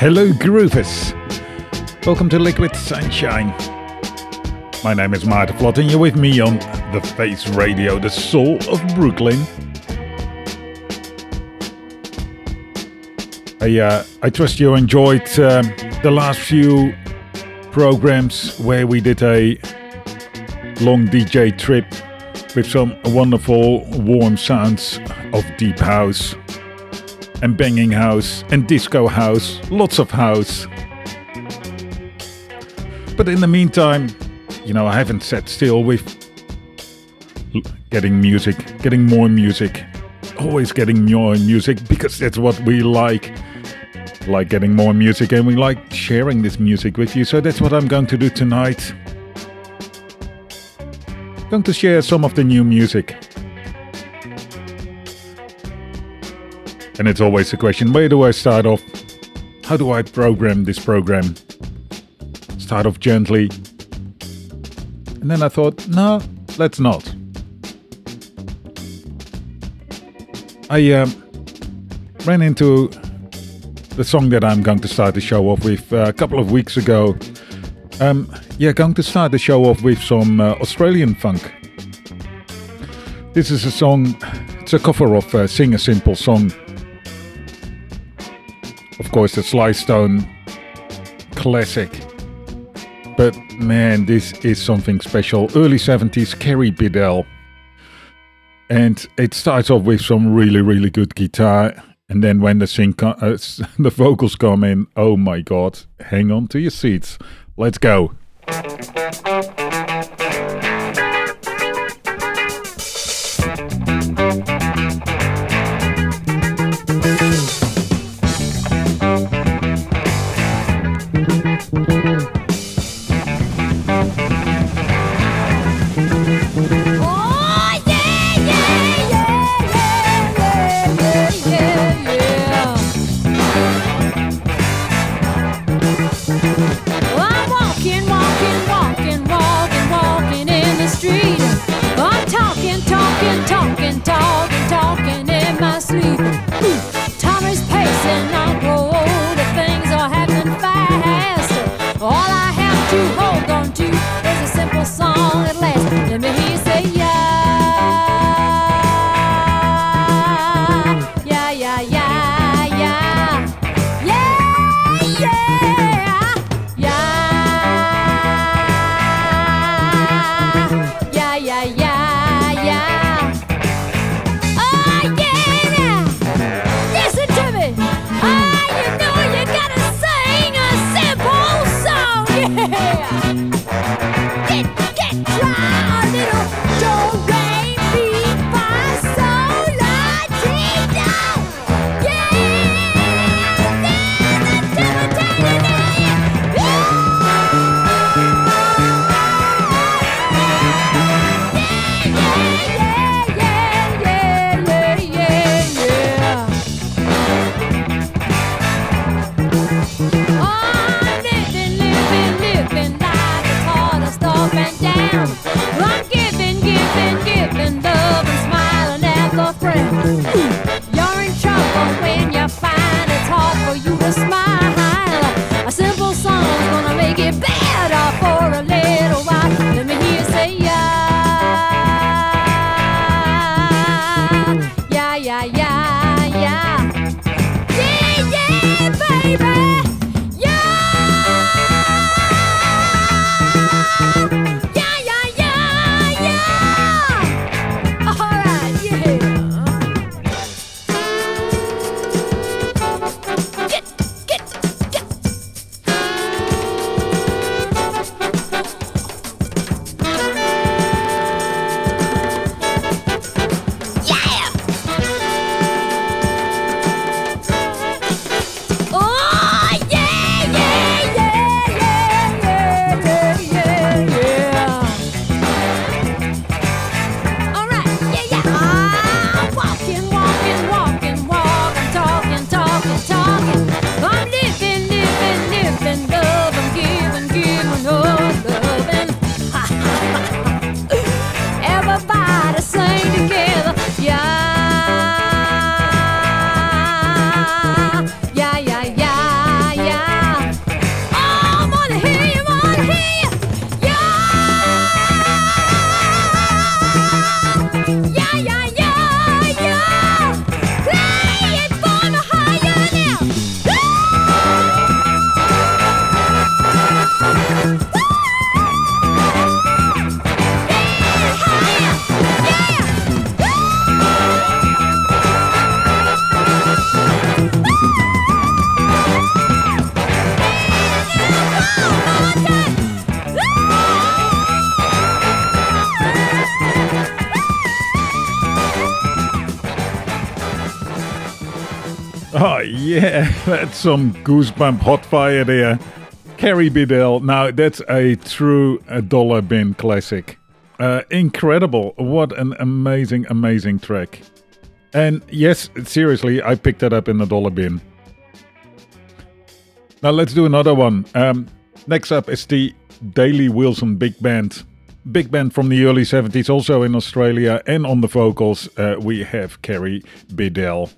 Hello groovers. Welcome to Liquid Sunshine. My name is Maarten Vlot and you're with me on The Face Radio, the soul of Brooklyn. I, uh, I trust you enjoyed um, the last few programs where we did a long DJ trip with some wonderful warm sounds of deep house and banging house and disco house, lots of house. But in the meantime, you know, I haven't sat still with getting music, getting more music, always getting more music because that's what we like. Like getting more music and we like sharing this music with you. So that's what I'm going to do tonight. Going to share some of the new music. And it's always the question where do I start off? How do I program this program? Start off gently. And then I thought, no, let's not. I um, ran into the song that I'm going to start the show off with uh, a couple of weeks ago. Um, yeah, going to start the show off with some uh, Australian funk. This is a song, it's a cover of uh, Sing a Simple Song of course, the Sly Stone classic. But man, this is something special. Early 70s, Kerrie Biddell. And it starts off with some really, really good guitar. And then when the sing uh, the vocals come in, oh my god, hang on to your seats. Let's go. Talking, talking, talking, in my sleep. Time is pacing on road, things are happening fast. All I have to hold on to is a simple song at last. Let me hear you say yeah, That's some goosebump hot fire there. Kerrie Biddell. Now, that's a true uh, dollar bin classic. Uh, incredible. What an amazing, amazing track. And yes, seriously, I picked that up in the dollar bin. Now, let's do another one. Um, next up is the Daly Wilson Big Band. Big band from the early 70s, also in Australia, and on the vocals, uh, we have Kerrie Biddell.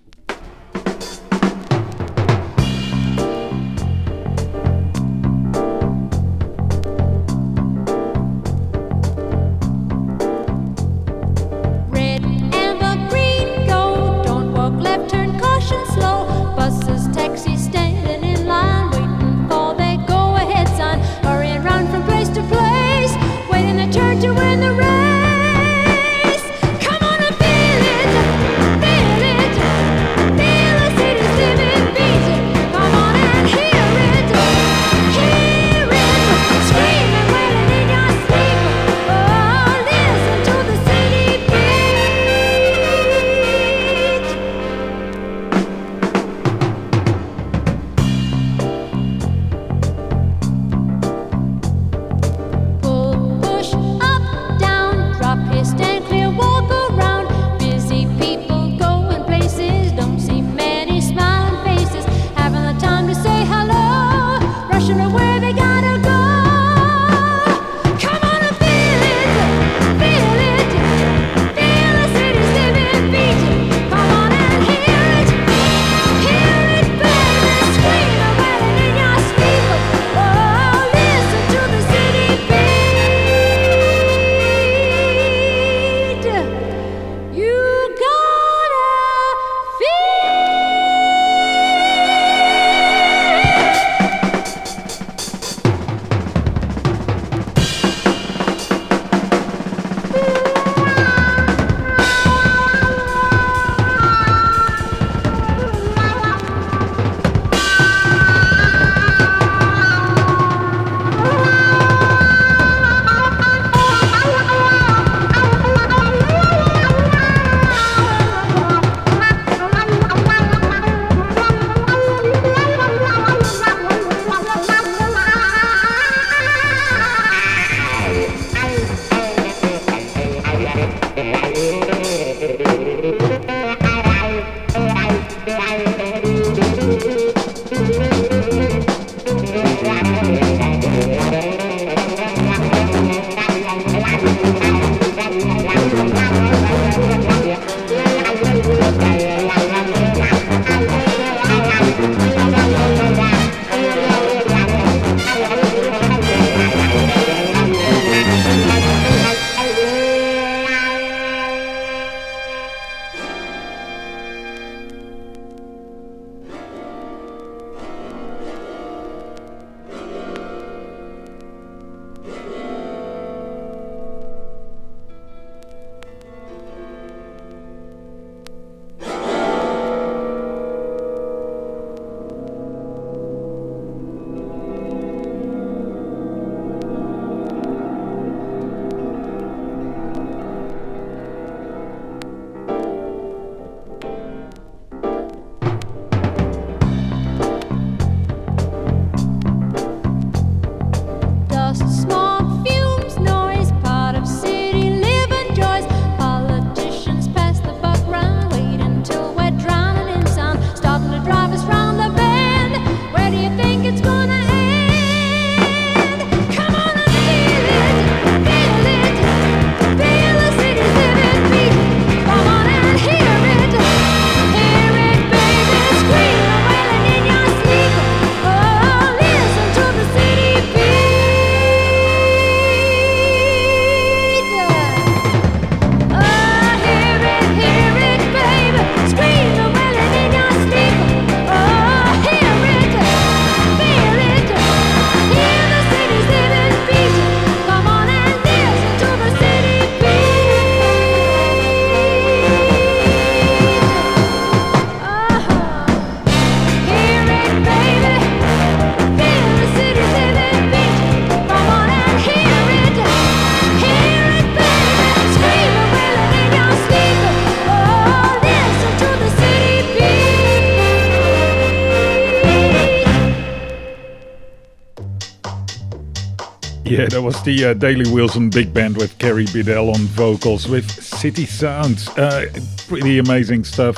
Yeah, that was the uh, Daly Wilson Big Band with Kerrie Biddell on vocals with City Sounds. Uh, pretty amazing stuff.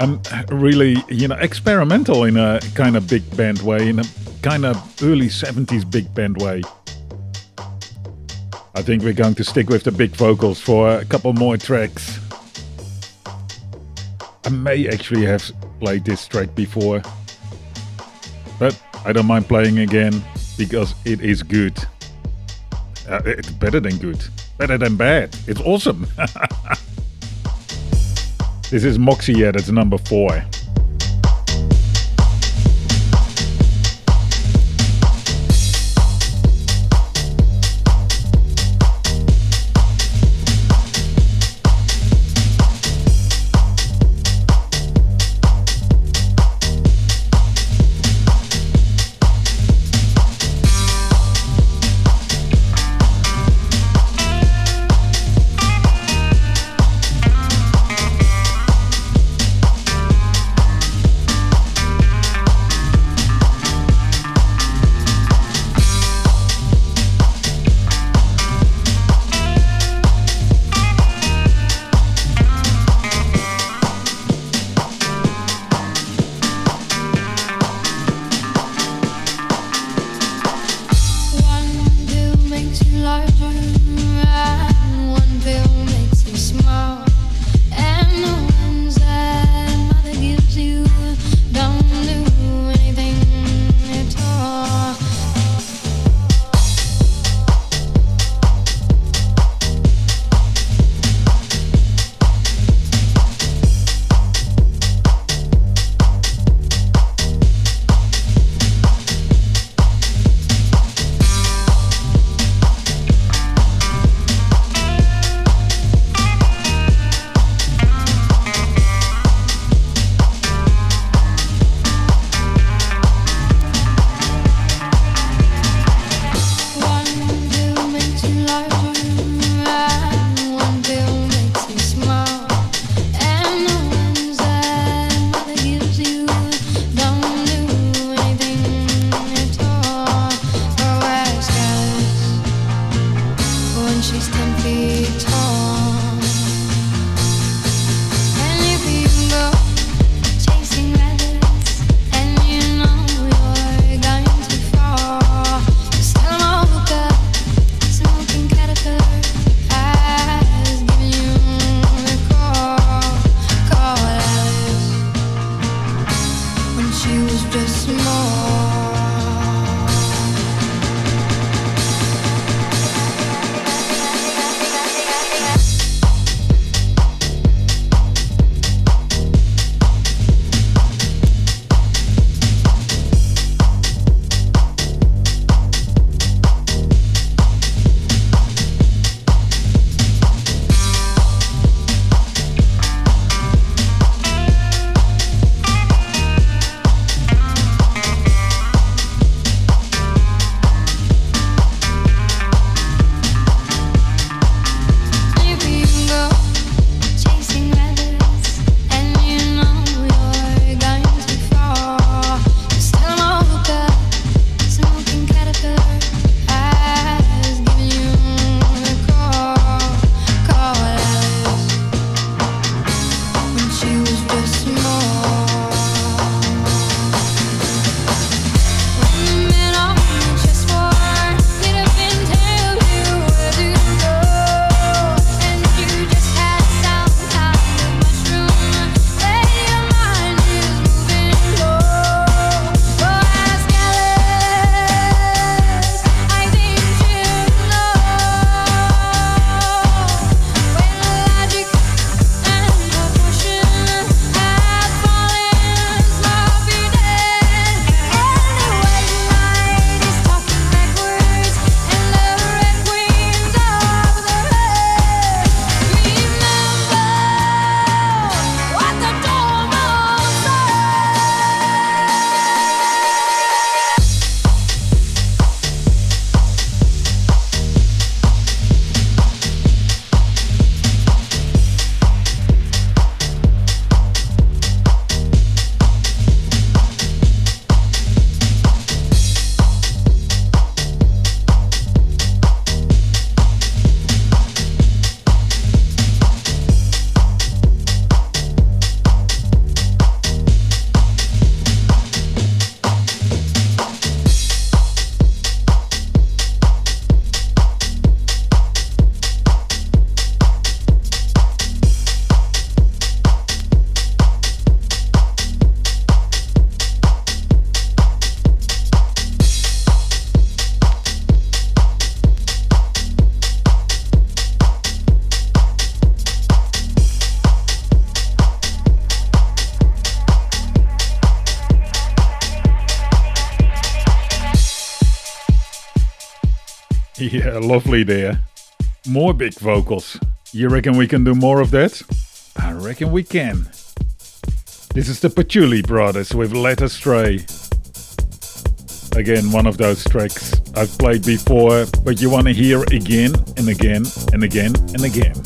Um, really, you know, experimental in a kind of big band way, in a kind of early 70s big band way. I think we're going to stick with the big vocals for a couple more tracks. I may actually have played this track before, but I don't mind playing again because it is good. Uh, it's better than good, better than bad. It's awesome. this is Moxy, yeah, that's number four. Yeah, lovely there. More big vocals. You reckon we can do more of that? I reckon we can. This is the Patchouli Brothers with Led Astray. Again, one of those tracks I've played before, but you want to hear again and again and again and again.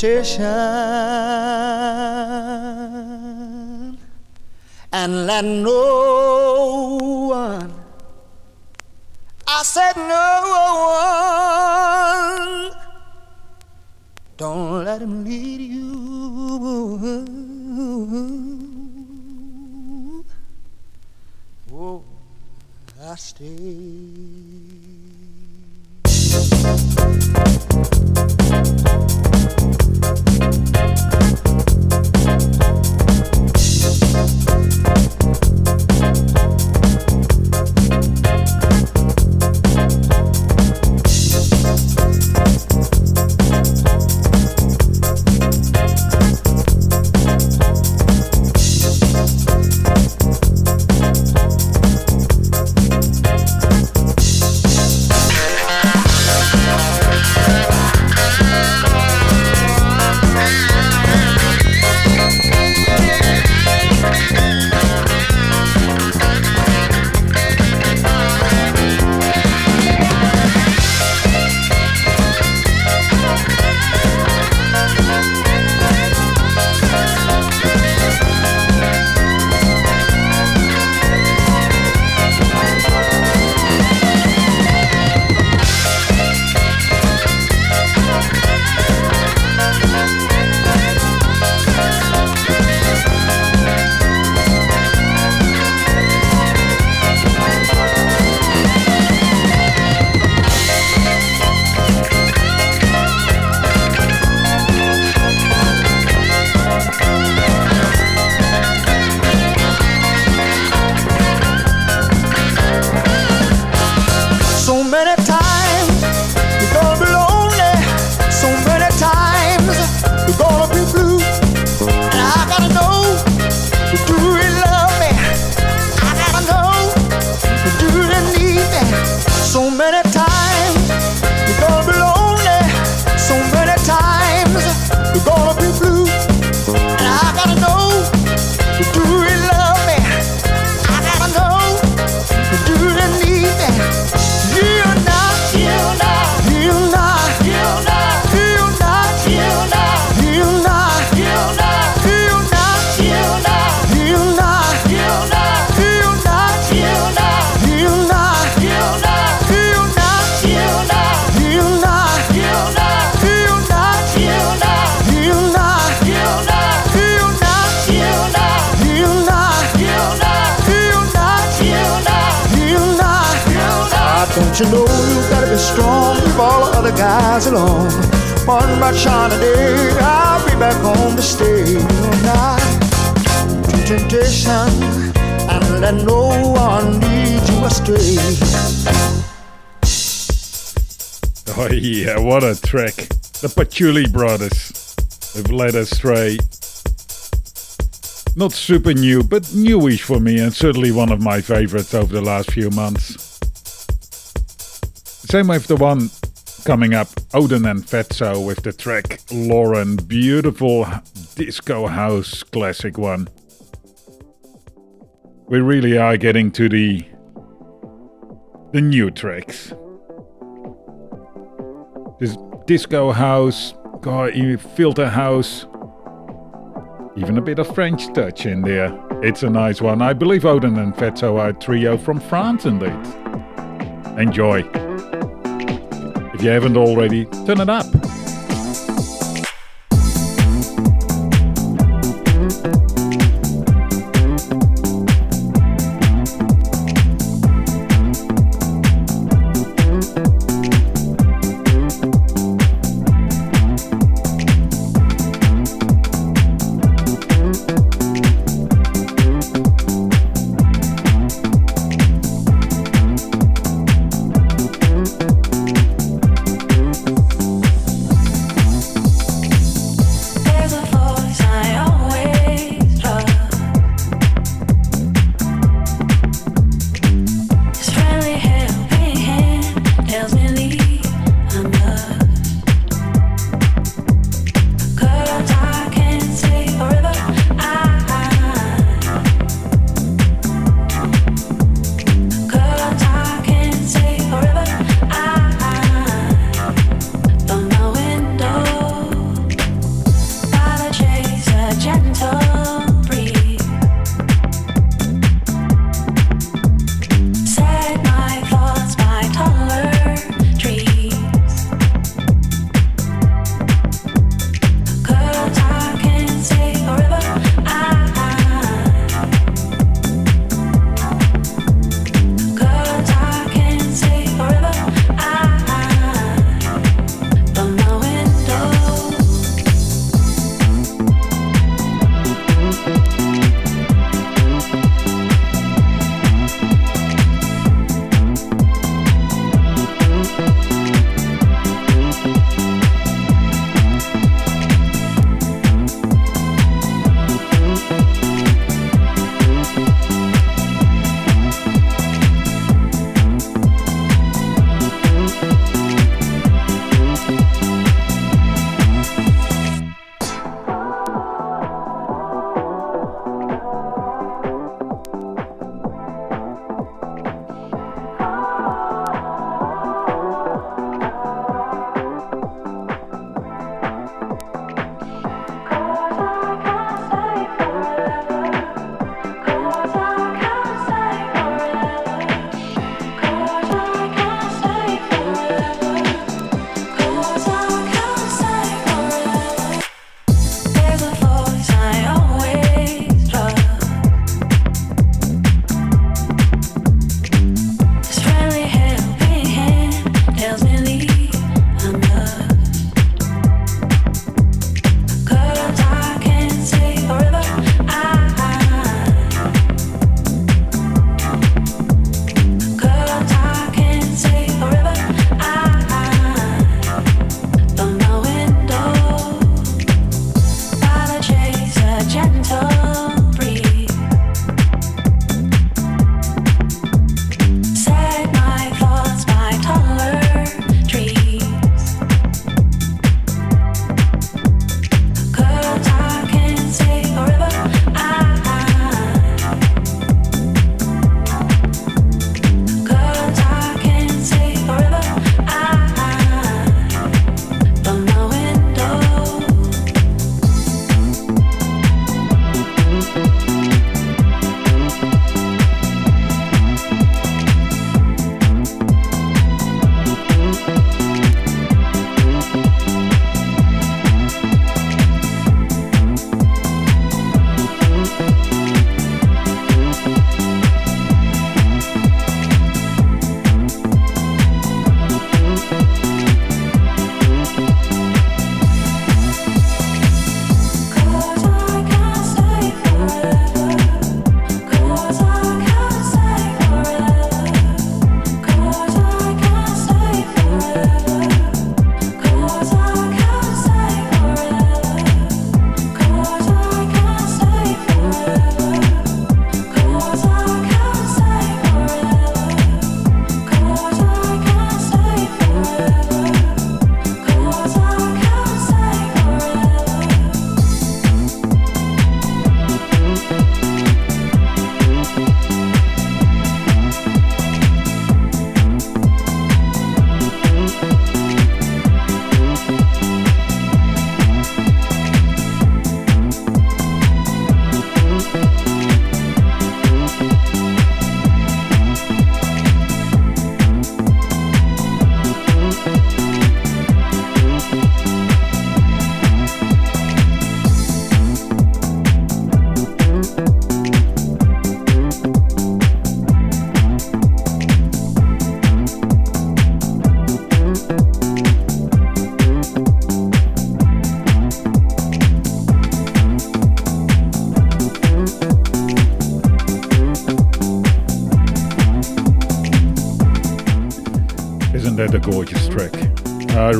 Temptation better. Alone. One by China day, I'll be back home to stay. You're to temptation, and let no one lead you astray. Oh yeah, what a track. The Patchouli Brothers have led astray. Not super new, but newish for me and certainly one of my favorites over the last few months. Same with the one coming up, Oden and Fatzo with the track Lauren. Beautiful disco house classic one. We really are getting to the the new tracks. This disco house, God, filter house, even a bit of French touch in there. It's a nice one. I believe Oden and Fatzo are a trio from France, indeed. Enjoy. If you haven't already, turn it up.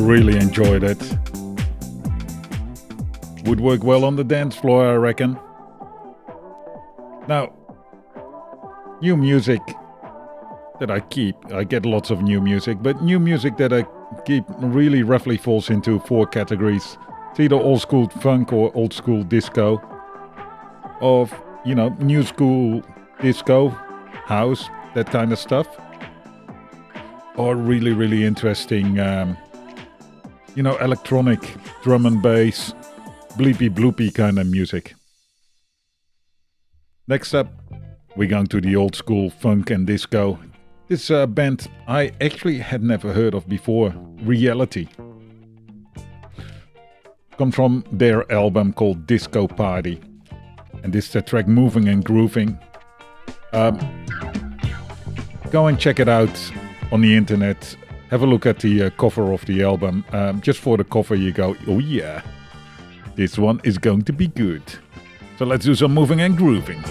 Really enjoyed it. Would work well on the dance floor, I reckon. Now, new music that I keep, I get lots of new music, but new music that I keep really roughly falls into four categories. It's either old school funk or old school disco, of, you know, new school disco, house, that kind of stuff or really, really interesting, um, you know, electronic drum and bass, bleepy bloopy kind of music. Next up, we're going to the old school funk and disco. This uh, band I actually had never heard of before, Reality. Come from their album called Disco Party. And this is the track Moving and Grooving. Um, go and check it out on the internet. Have a look at the uh, cover of the album. Um, just for the cover, you go, oh yeah, this one is going to be good. So let's do some moving and grooving.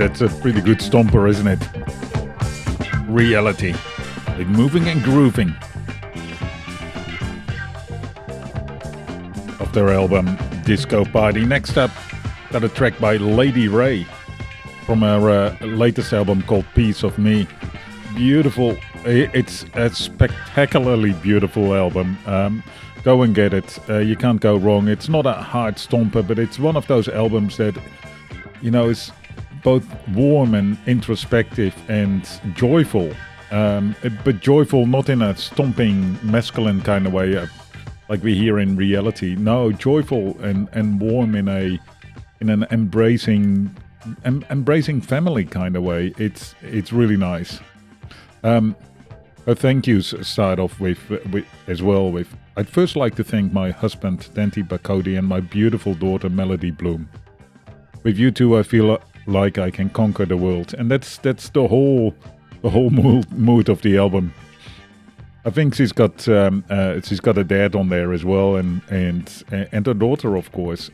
That's a pretty good stomper, isn't it? Reality. Like moving and grooving. Of their album Disco Party. Next up, got a track by Lady Wray from her uh, latest album called Piece of Me. Beautiful. It's a spectacularly beautiful album. Um, go and get it. Uh, you can't go wrong. It's not a hard stomper, but it's one of those albums that, you know, is both warm and introspective and joyful. Um, but joyful not in a stomping masculine kind of way, uh, like we hear in reality. No, joyful and, and warm in a in an embracing em- embracing family kind of way. It's it's really nice. Um, a thank yous start off with, with as well with. I'd first like to thank my husband Dante Bacodi and my beautiful daughter Melody Bloom. With you two, I feel like I can conquer the world, and that's that's the whole the whole mood, of the album. I think she's got um, uh, she's got a dad on there as well, and and and a daughter, of course.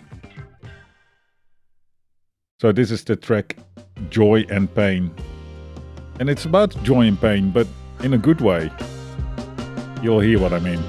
So this is the track "Joy and Pain," and it's about joy and pain, but in a good way. You'll hear what I mean.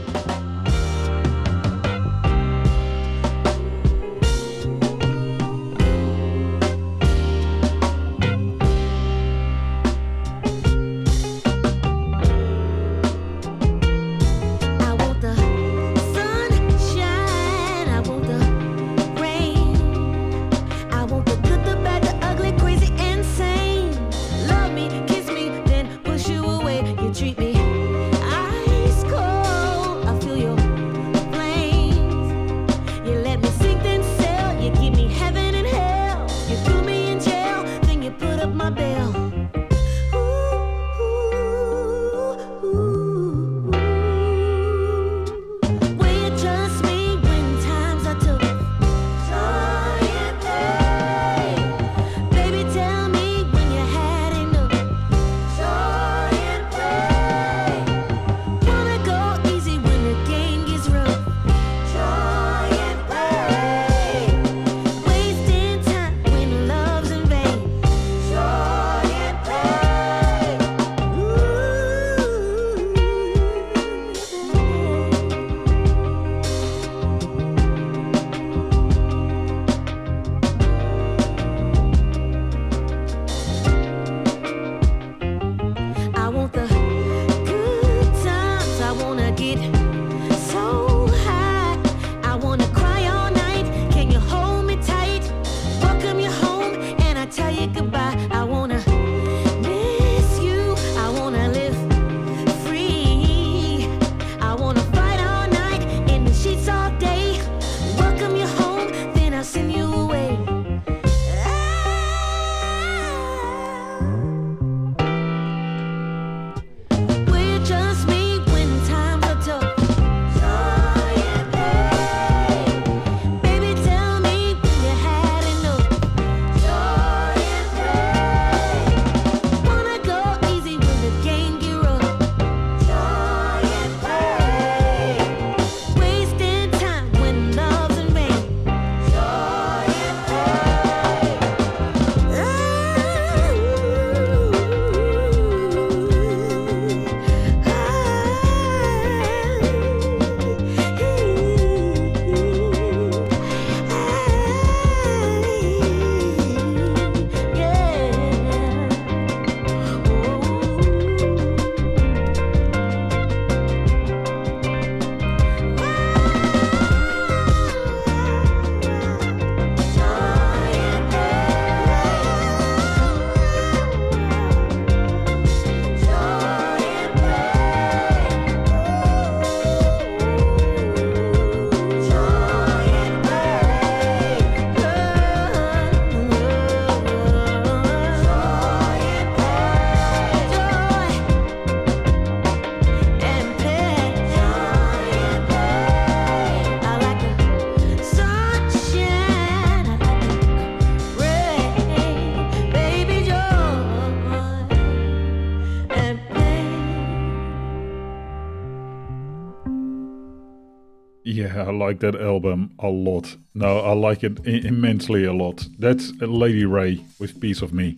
I like that album a lot. No, I like it immensely a lot. That's Lady Wray with Piece of Me.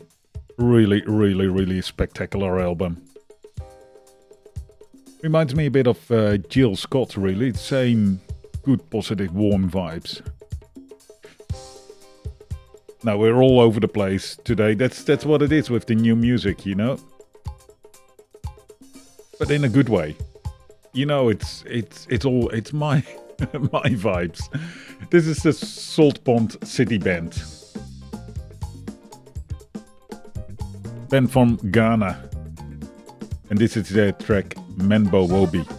Really, really, really spectacular album. Reminds me a bit of uh, Jill Scott, really. Same good, positive, warm vibes. Now we're all over the place today. That's that's what it is with the new music, you know. But in a good way. You know, it's it's it's all it's my my vibes. This is the Saltpond City Band. Band from Ghana. And this is their track Mennbo Wobi.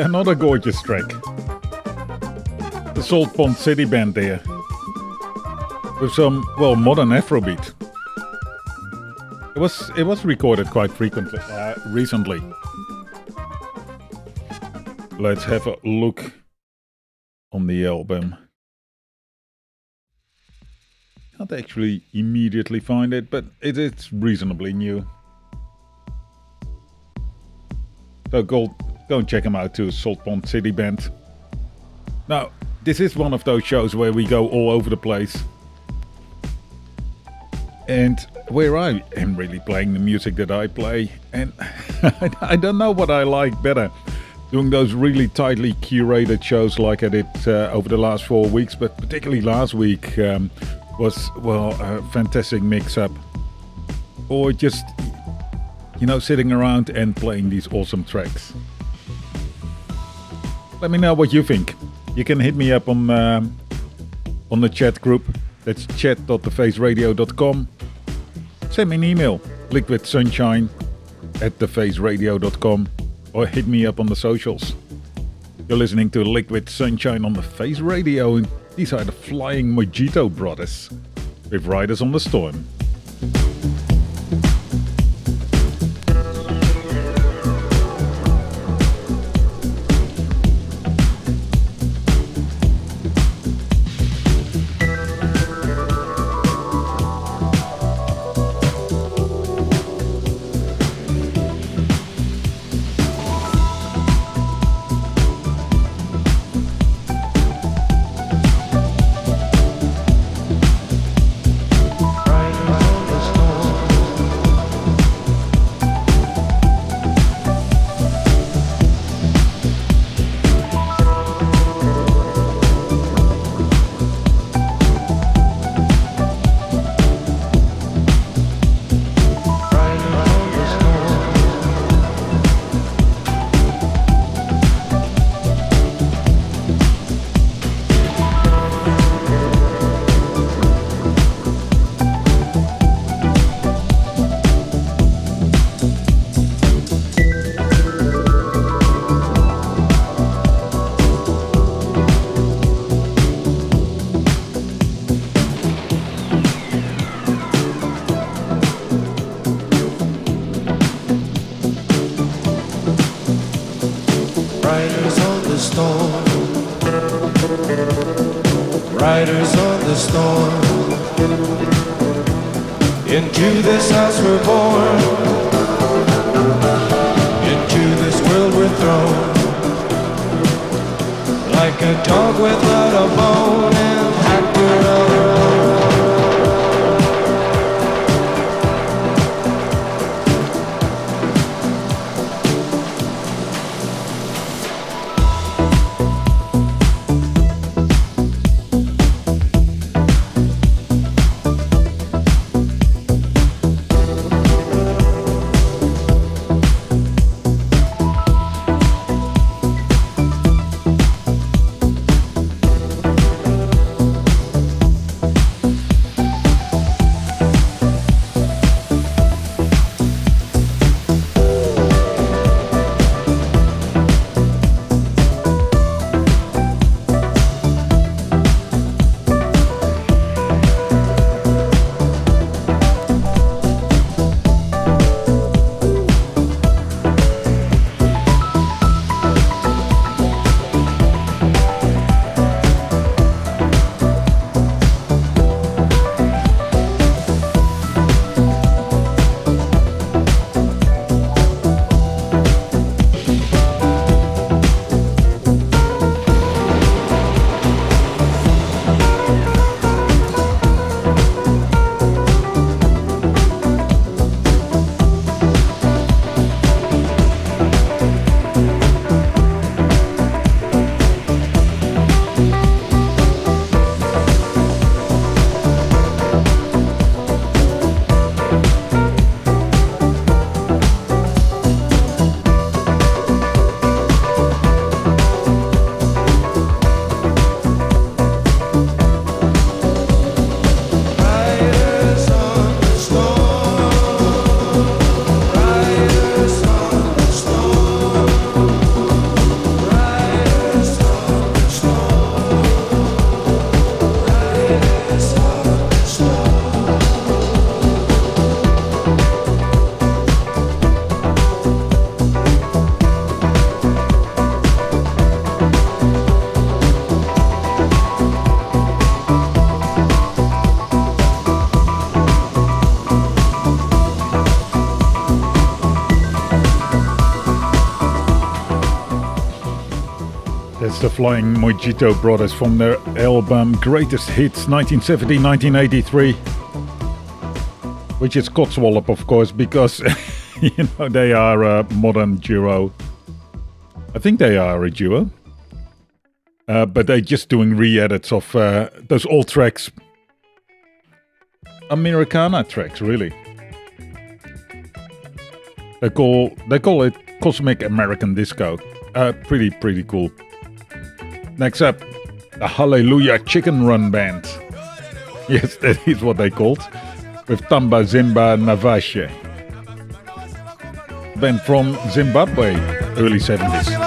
Another gorgeous track. The Saltpond City Band there. With some, well, modern Afrobeat. It was it was recorded quite frequently uh, recently. Let's have a look on the album. Can't actually immediately find it, but it is reasonably new. So go go and check them out too, Saltpond City Band. Now, this is one of those shows where we go all over the place. And where I am really playing the music that I play. And I don't know what I like better. Doing those really tightly curated shows like I did uh, over the last four weeks, but particularly last week um, was, well, a fantastic mix up. Or just, you know, sitting around and playing these awesome tracks. Let me know what you think. You can hit me up on um, on the chat group. That's chat.thefaceradio.com. Send me an email, liquidsunshine at thefaceradio.com, or hit me up on the socials. You're listening to Liquid Sunshine on the Face Radio, and these are the Flying Mojito Brothers with Riders on the Storm. The Flying Mojito Brothers from their album Greatest Hits 1970-1983, which is Cotswallop, of course, because you know they are a modern duo. I think they are a duo, uh, but they're just doing re-edits of uh, those old tracks, Americana tracks, really. They call they call it Cosmic American Disco. Uh, pretty pretty cool. Next up, the Hallelujah Chicken Run Band. Yes, that is what they called. With Tamba Zumba Navasha. Band from Zimbabwe, early 70s.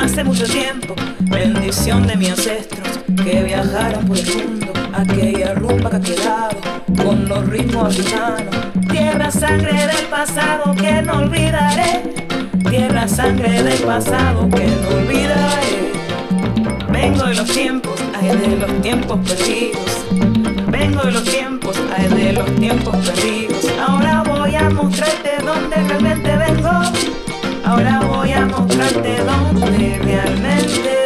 Hace mucho tiempo, bendición de mis ancestros que viajaron por el mundo, aquella rumba que ha quedado con los ritmos africanos, tierra, sangre del pasado que no olvidaré. Tierra, sangre del pasado que no olvidaré. Vengo de los tiempos, ay de los tiempos perdidos. Vengo de los tiempos, ay de los tiempos perdidos. Ahora voy a mostrarte dónde realmente voy a mostrarte dónde realmente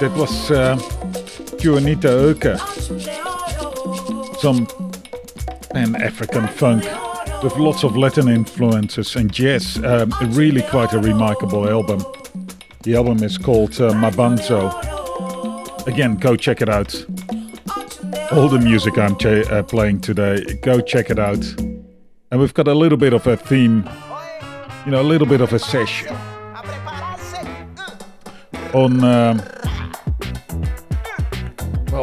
that was uh, Juanita Euka. Some Pan African funk with lots of Latin influences and jazz. Um, really quite a remarkable album. The album is called uh, Mabanzo. Again, go check it out. All the music I'm ch- uh, playing today, go check it out. And we've got a little bit of a theme, you know, a little bit of a session on. Um,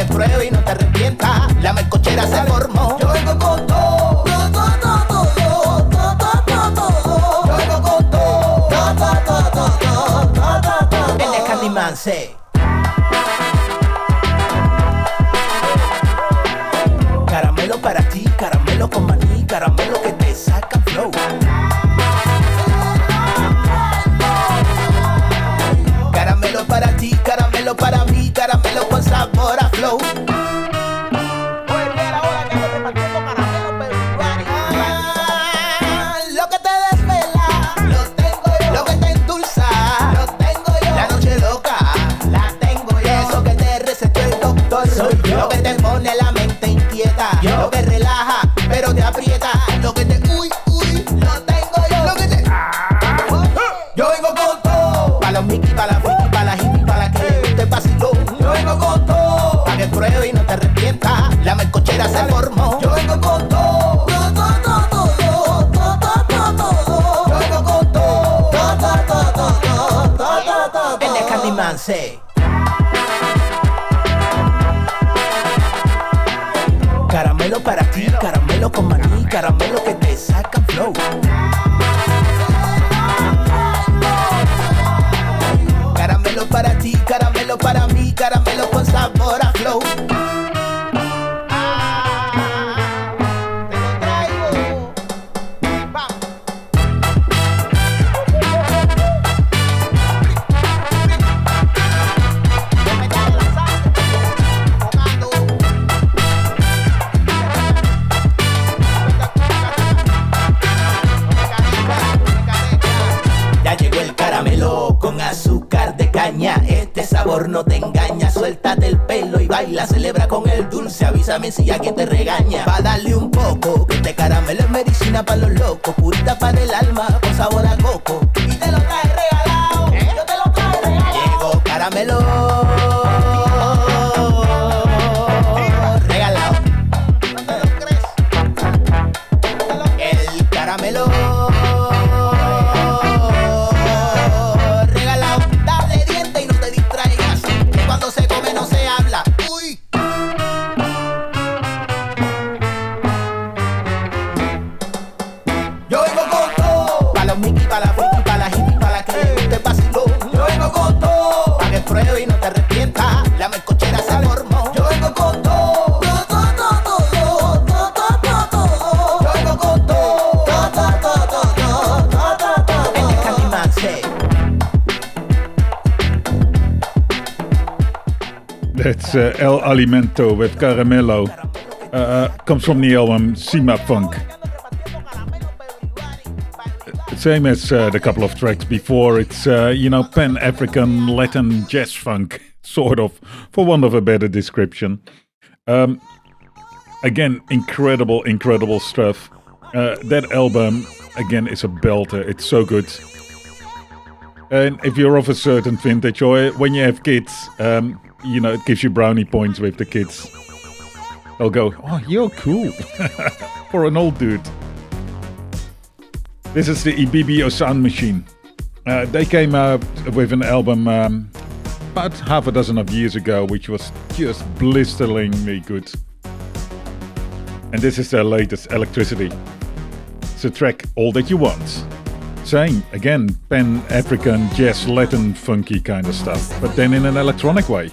y no te arrepientas. La melcochera se formó. Yo vengo con todo. Yo vengo con todo. El de Candyman. También si alguien te It's uh, El Alimento with Caramelo. Uh, uh, comes from the album Sima Funk. Same as uh, the couple of tracks before, it's, uh, you know, pan African Latin jazz funk, sort of, for want of a better description. Um, again, incredible, incredible stuff. Uh, that album, again, is a belter. It's so good. And if you're of a certain vintage or when you have kids, um, you know, it gives you brownie points with the kids. They'll go, oh, you're cool for an old dude. This is the Ibibio Sound Machine. Uh, they came out with an album um, about half a dozen of years ago, which was just blisteringly good. And this is their latest, Electricity. It's a track, All That You Want. Same, again, pan African, jazz, Latin, funky kind of stuff, but then in an electronic way.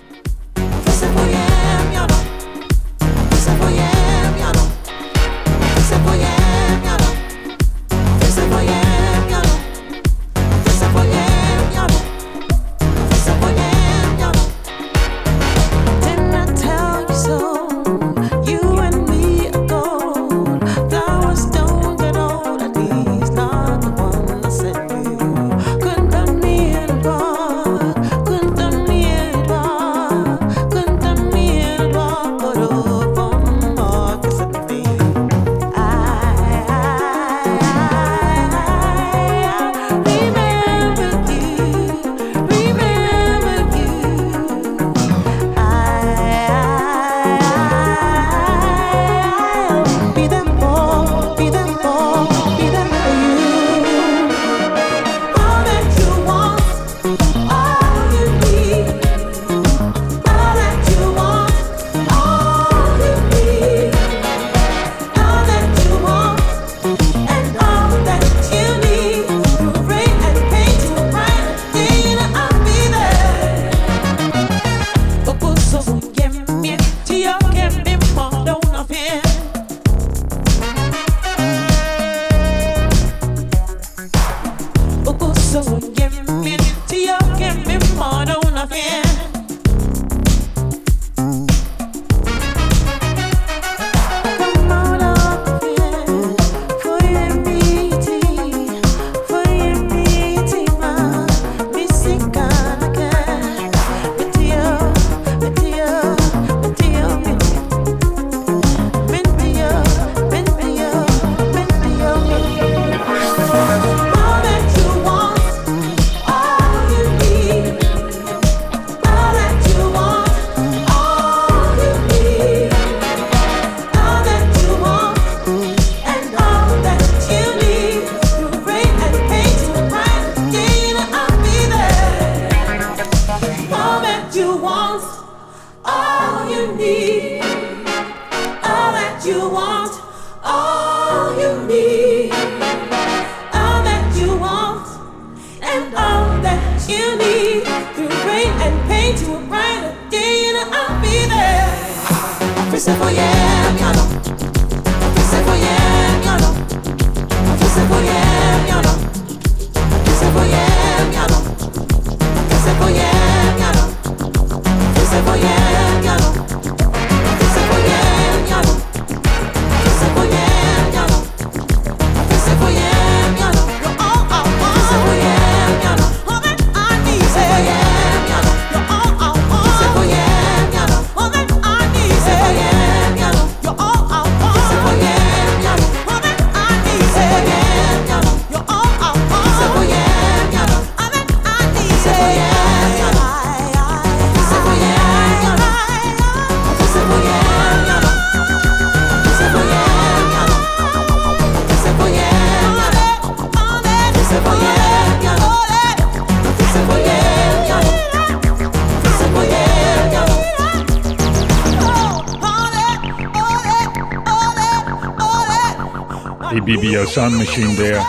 Ibibio Sound Machine there.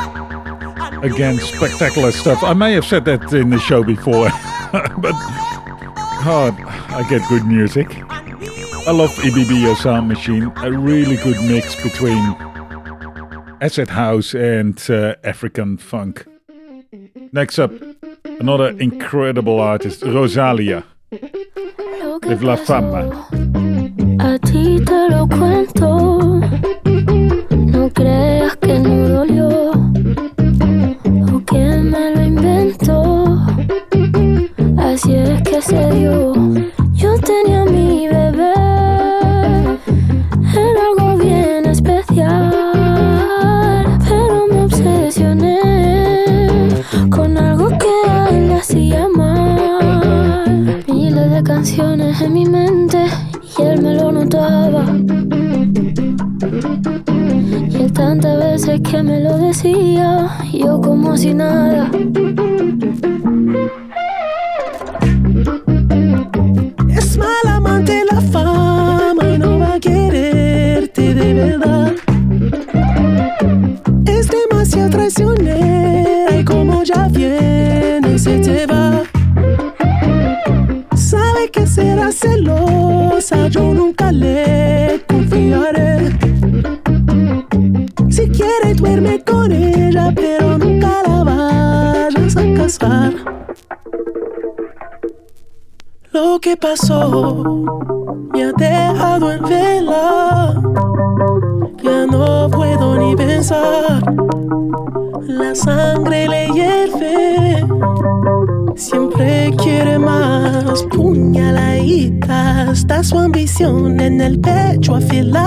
Again, spectacular stuff. I may have said that in the show before, but God, I get good music. I love Ibibio Sound Machine. A really good mix between acid house and uh, African funk. Next up, another incredible artist, Rosalia, with La Fama. Afilada.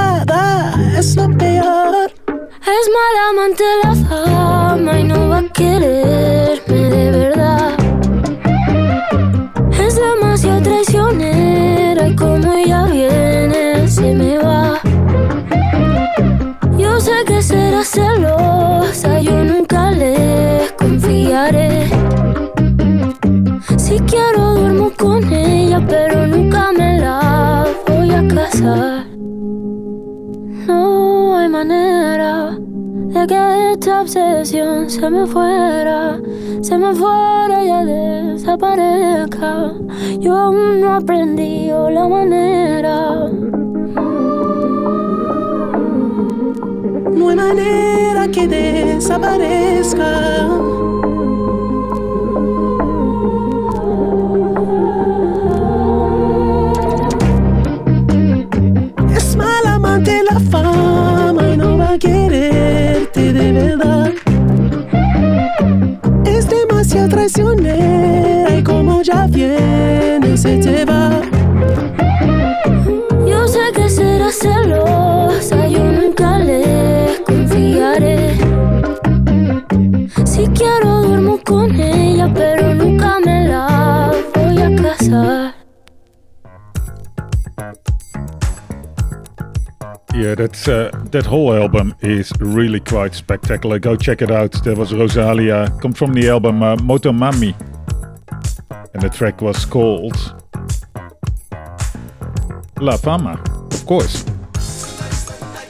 Y como ya viene se te va. Yo sé que será celosa, yo nunca le confiaré. Si quiero duermo con ella, pero nunca me la voy a casar. Yeah, that's, uh, that whole album is really quite spectacular. Go check it out. That was Rosalia. Comes from the album uh, Motomami. And the track was called La Fama, of course.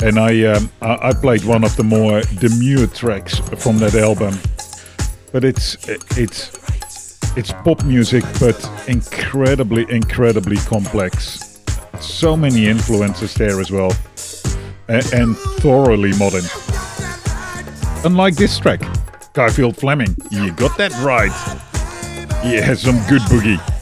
And I, um, I played one of the more demure tracks from that album. But it's it's it's pop music, but incredibly, incredibly complex. So many influences there as well, A- and thoroughly modern. Unlike this track, Garfield Fleming, you got that right. Yeah, some good boogie.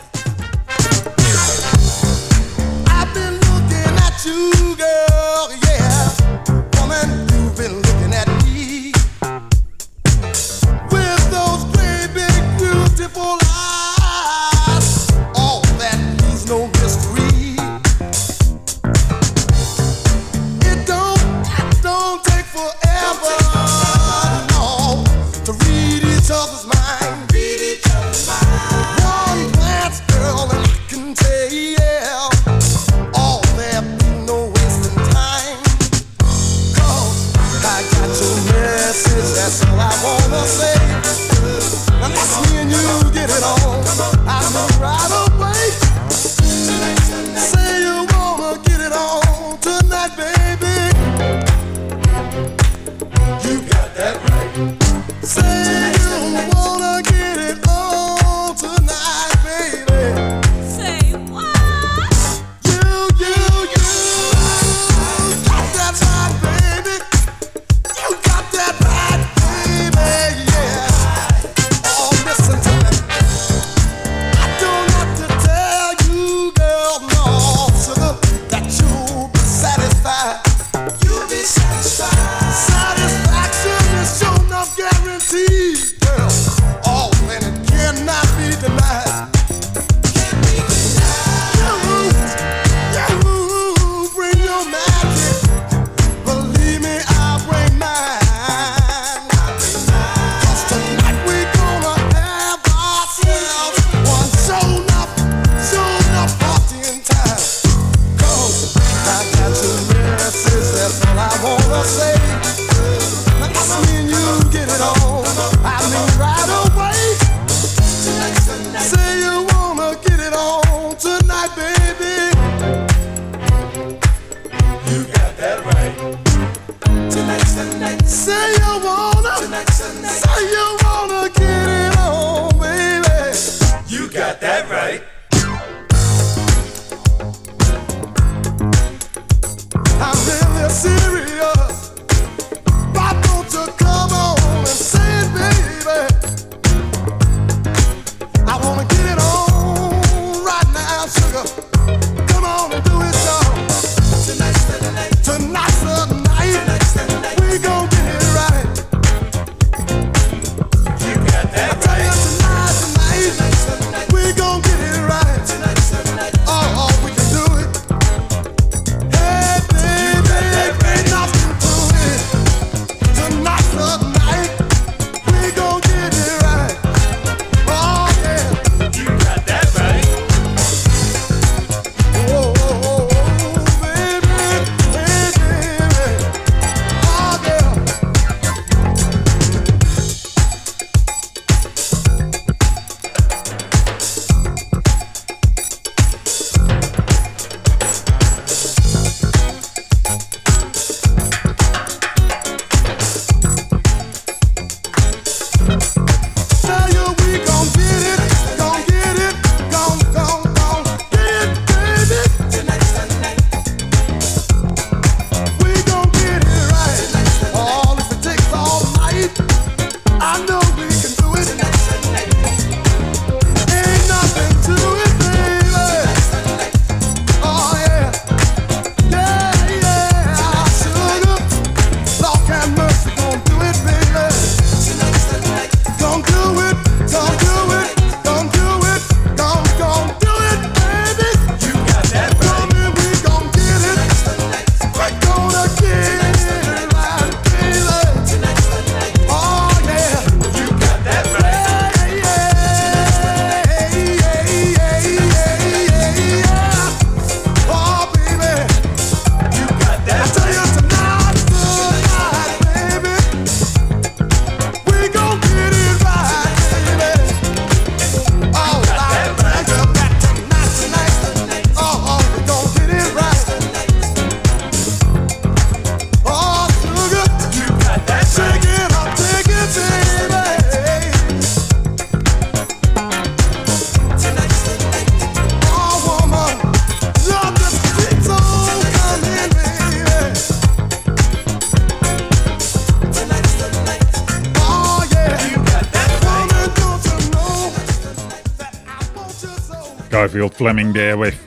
Fleming there with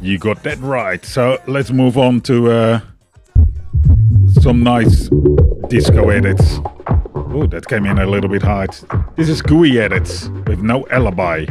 You Got That Right. So let's move on to uh, some nice disco edits. Oh, that came in a little bit hard. This is Gooey edits with no alibi.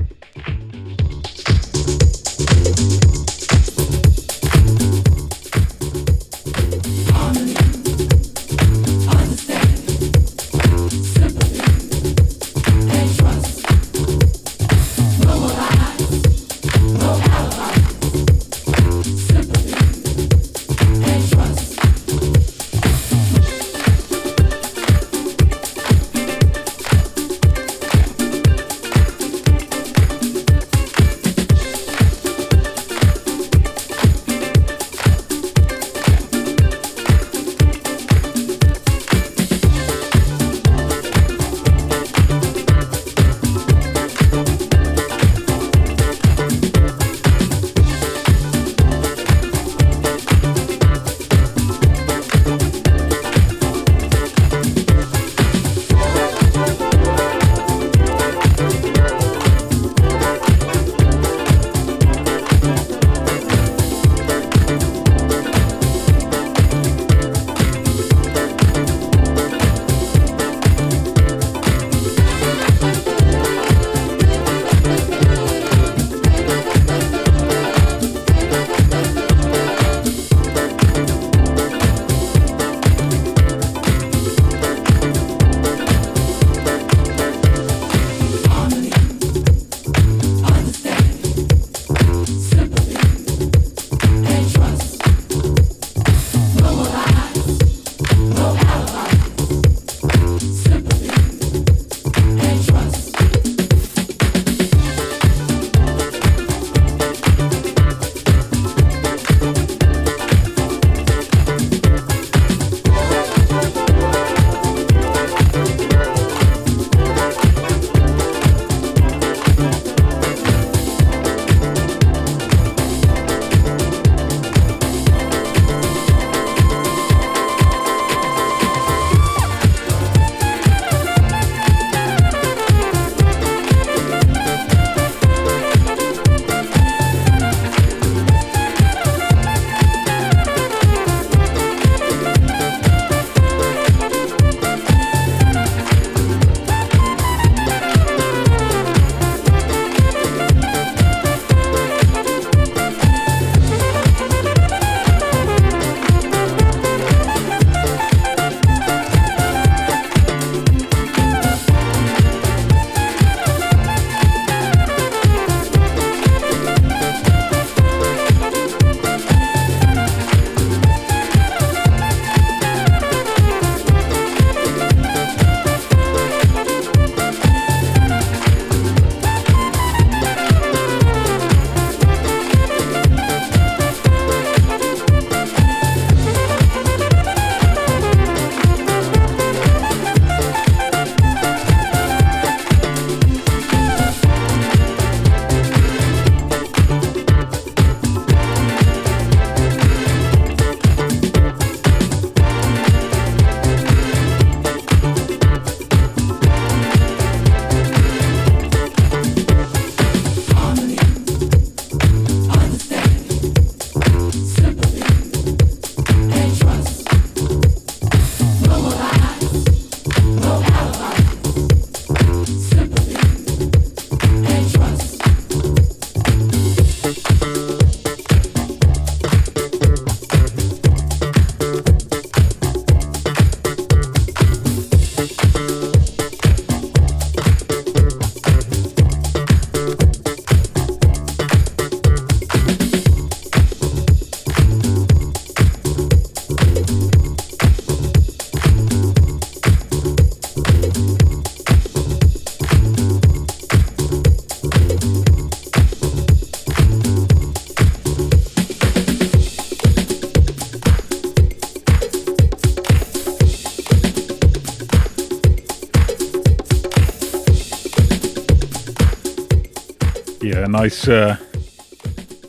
Nice uh,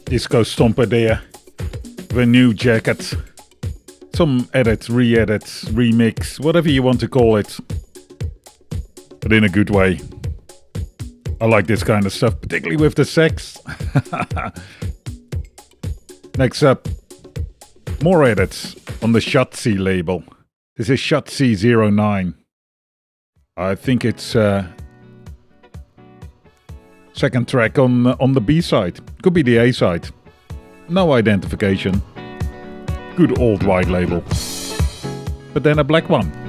disco stomper there. A new jacket. Some edits, re edit, remix, whatever you want to call it. But in a good way. I like this kind of stuff, particularly with the sex. Next up, more edits on the Shatzi label. This is Shatzi 09. I think it's uh, second track on uh, on the B side. Could be the A side. No identification. Good old white label. But then a black one.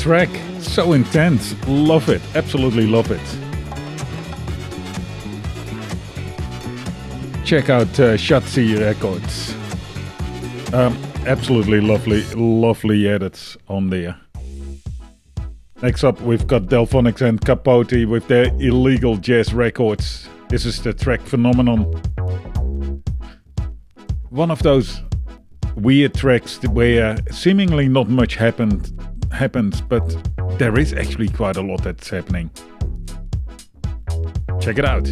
Track. So intense. Love it. Absolutely love it. Check out uh, Shatzi Records. Um, absolutely lovely, lovely edits on there. Next up, we've got Delphonics and Capote with their illegal jazz records. This is the track Phenomenon. One of those weird tracks where seemingly not much happened happens, but there is actually quite a lot that's happening. Check it out.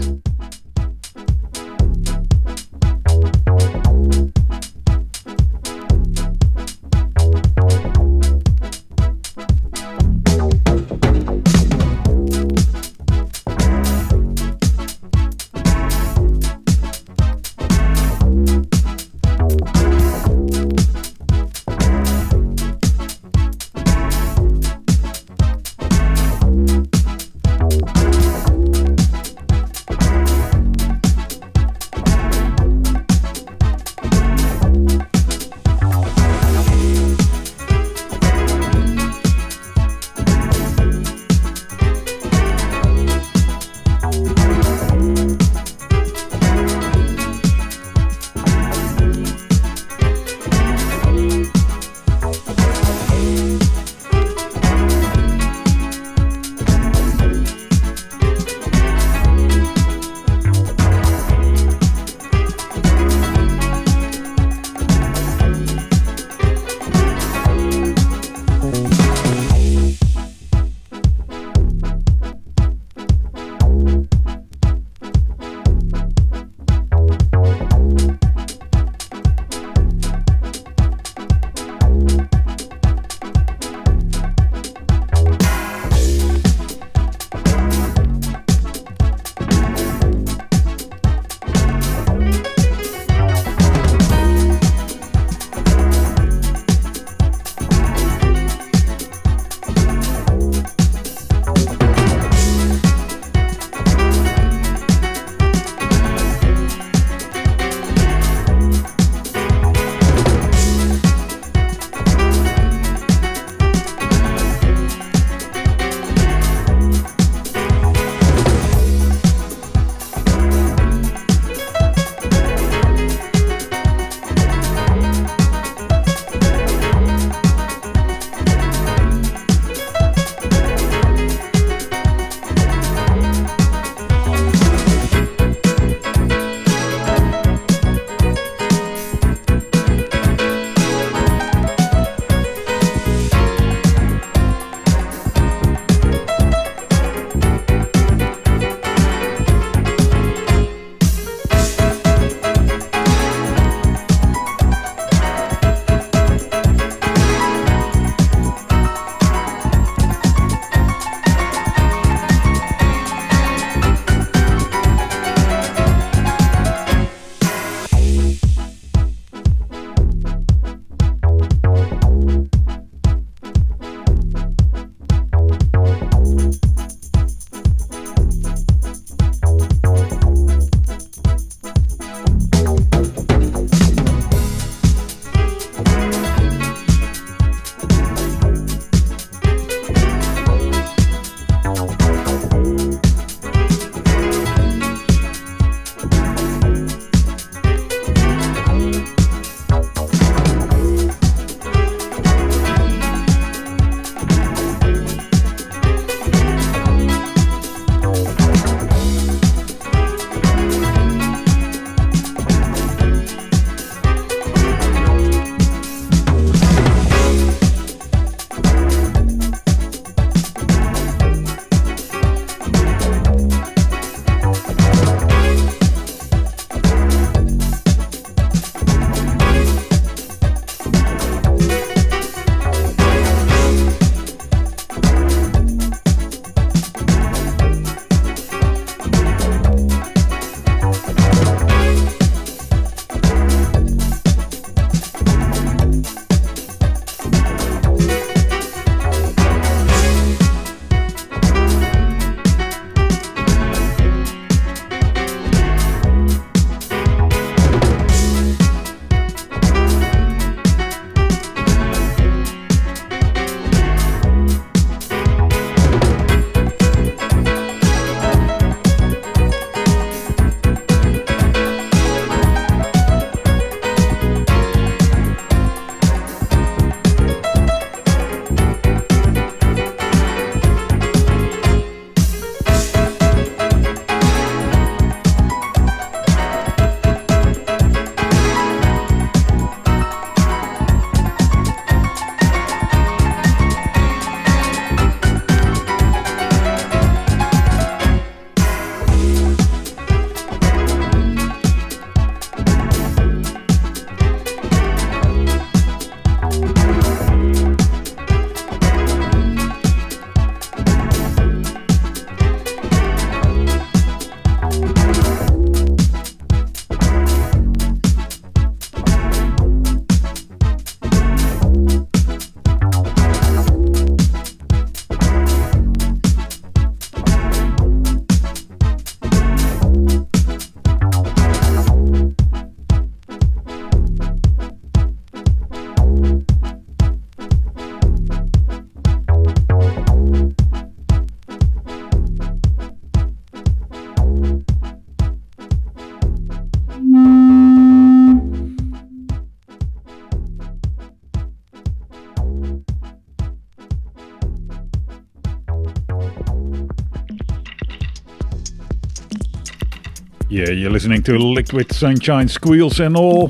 You're listening to Liquid Sunshine Squeals and all.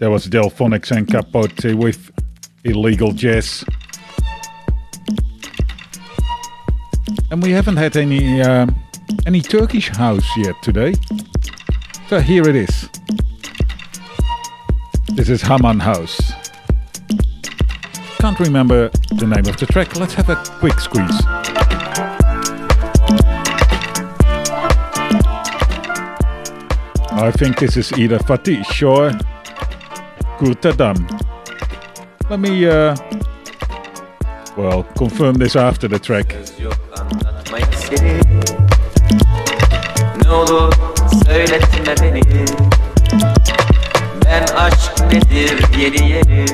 That was Delphonics and Capote with Illegal Jazz. And we haven't had any um, any Turkish house yet today. So here it is. This is Haman House. Can't remember the name of the track. Let's have a quick squeeze. I think this is either Fatish or Kurtadam. Let me, uh, well, confirm this after the track. Ben aşk nedir yeni yeni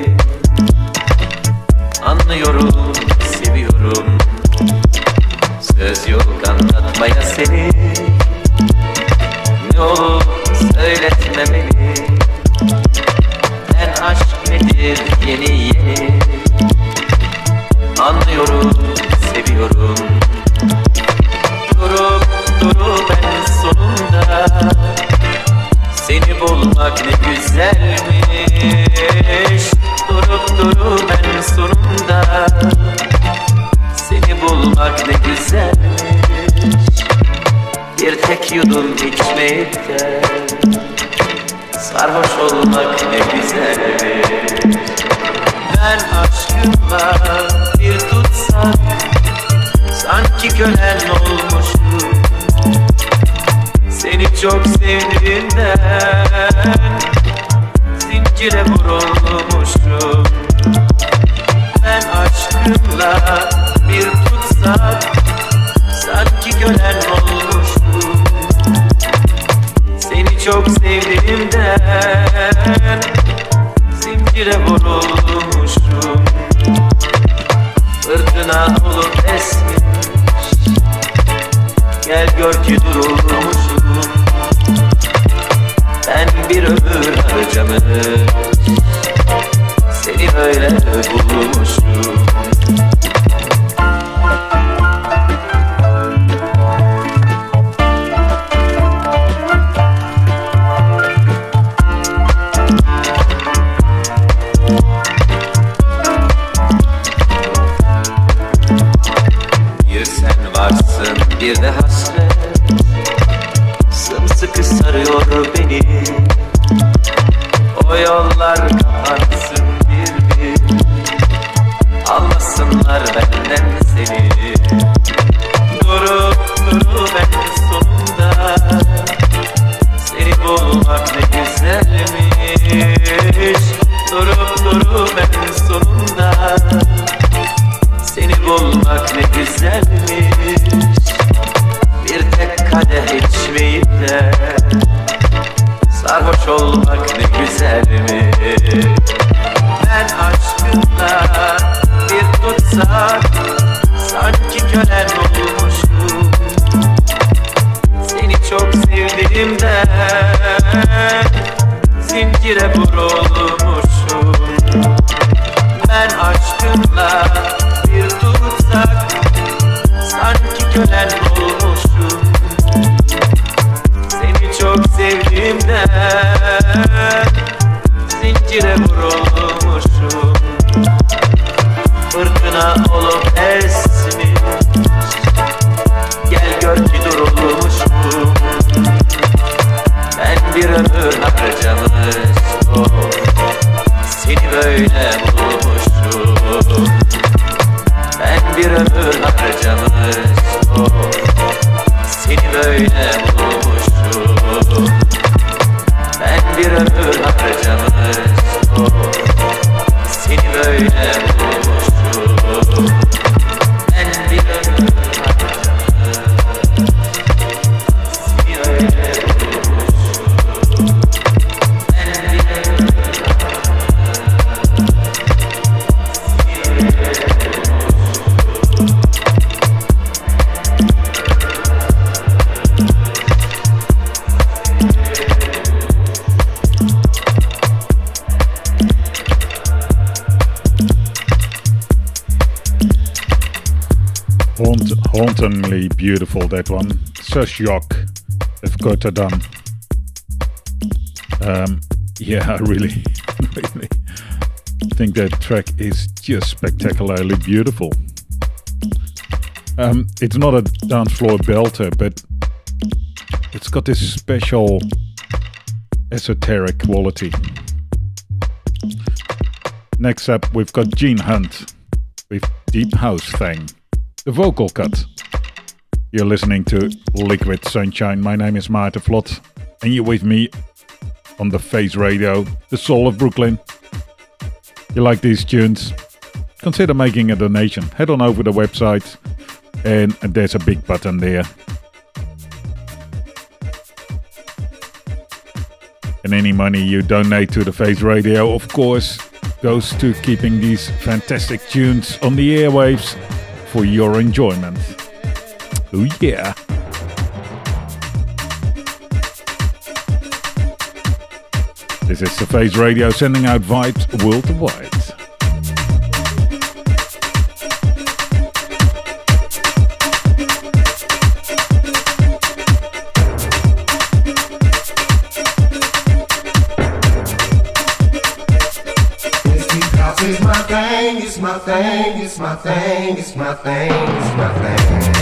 Anlıyorum, seviyorum Söz yok anlatmaya seni Ne olur beni Ben aşk nedir yeni yeni? Anlıyorum, seviyorum. Durup durup en sonunda. Seni bulmak ne güzelmiş. Durup durup en sonunda. Seni bulmak ne güzelmiş. Bir tek yudum de Sarhoş olmak ne güzelmiş Ben aşkımla bir tutsak Sanki kölen olmuşum Seni çok sevdiğimden Zincire vurulmuşum Ben aşkımla bir tutsak Sanki kölen olmuşum çok sevdiğimden Zincire vurulmuşum. Fırtına olup esmiş. Gel gör ki durulmuşum. Ben bir ömür harcamış. Seni böyle bulmuşum that one. Söz Yok of Rotterdam. Um, yeah, I really, really think that track is just spectacularly beautiful. Um, it's not a dance floor belter, but it's got this special esoteric quality. Next up, we've got Gene Hunt with Deep House Thing, the vocal cut. You're listening to Liquid Sunshine. My name is Maarten Vlot, and you're with me on the Face Radio, the soul of Brooklyn. You like these tunes? Consider making a donation. Head on over to the website, and there's a big button there. And any money you donate to the Face Radio, of course, goes to keeping these fantastic tunes on the airwaves for your enjoyment. Oh, yeah. This is the Face Radio sending out vibes worldwide. Is my thing, it's my thing, it's my thing, it's my thing, it's my thing.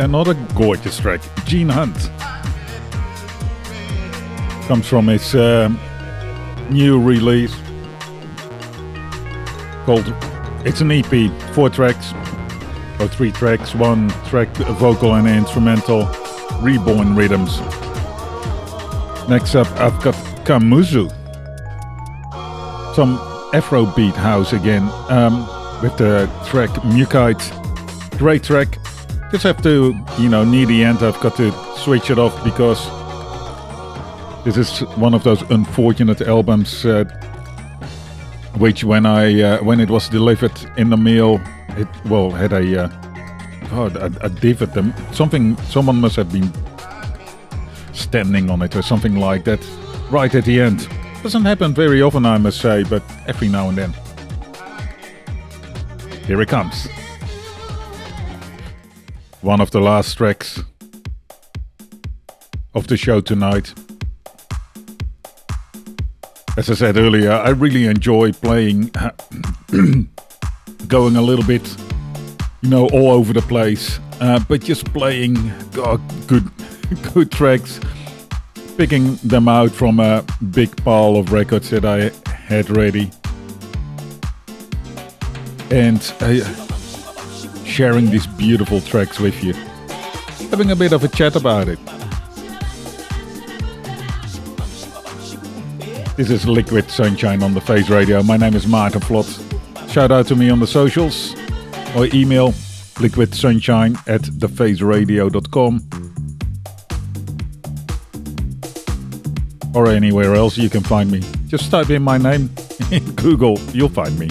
Another gorgeous track. Gene Hunt. Comes from his um, new release called It's an EP, four tracks, or three tracks, one track vocal and instrumental, Reborn Rhythms. Next up, I've got Kamazu. Some Afrobeat house again, um, with the track Mjukeit. Great track. Just have to, you know, near the end, I've got to switch it off because this is one of those unfortunate albums, uh, which when I uh, when it was delivered in the mail, it well had a uh, God, a, a divot. Something someone must have been standing on it or something like that, right at the end. Doesn't happen very often, I must say, but every now and then. Here it comes. One of the last tracks of the show tonight. As I said earlier, I really enjoy playing, going a little bit, you know, all over the place, uh, but just playing God, good, good tracks, picking them out from a big pile of records that I had ready, and uh, sharing these beautiful tracks with you, having a bit of a chat about it. This is Liquid Sunshine on the Face Radio. My name is Maarten Vlot. Shout out to me on the socials or email liquidsunshine at thefaceradio.com or anywhere else you can find me. Just type in my name in Google, you'll find me.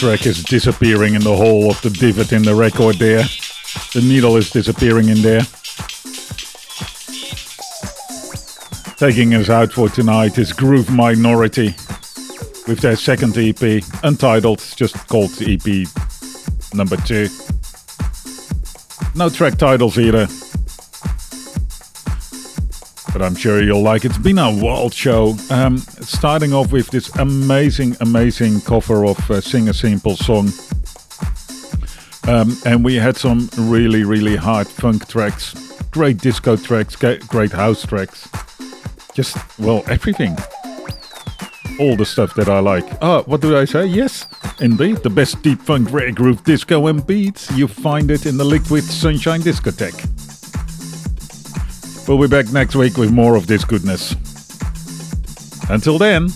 Track is disappearing in the hole of the divot in the record there. The needle is disappearing in there. Taking us out for tonight is Groove Minority with their second EP, Untitled, just called EP number two. No track titles either. But I'm sure you'll like it. It's been a wild show. Um, starting off with this amazing, amazing cover of uh, Sing a Simple Song. Um, and we had some really, really hard funk tracks, great disco tracks, great house tracks. Just, well, everything. All the stuff that I like. Oh, what do I say? Yes, indeed. The best deep funk, rare groove, disco, and beats. You find it in the Liquid Sunshine Discotheque. We'll be back next week with more of this goodness. Until then,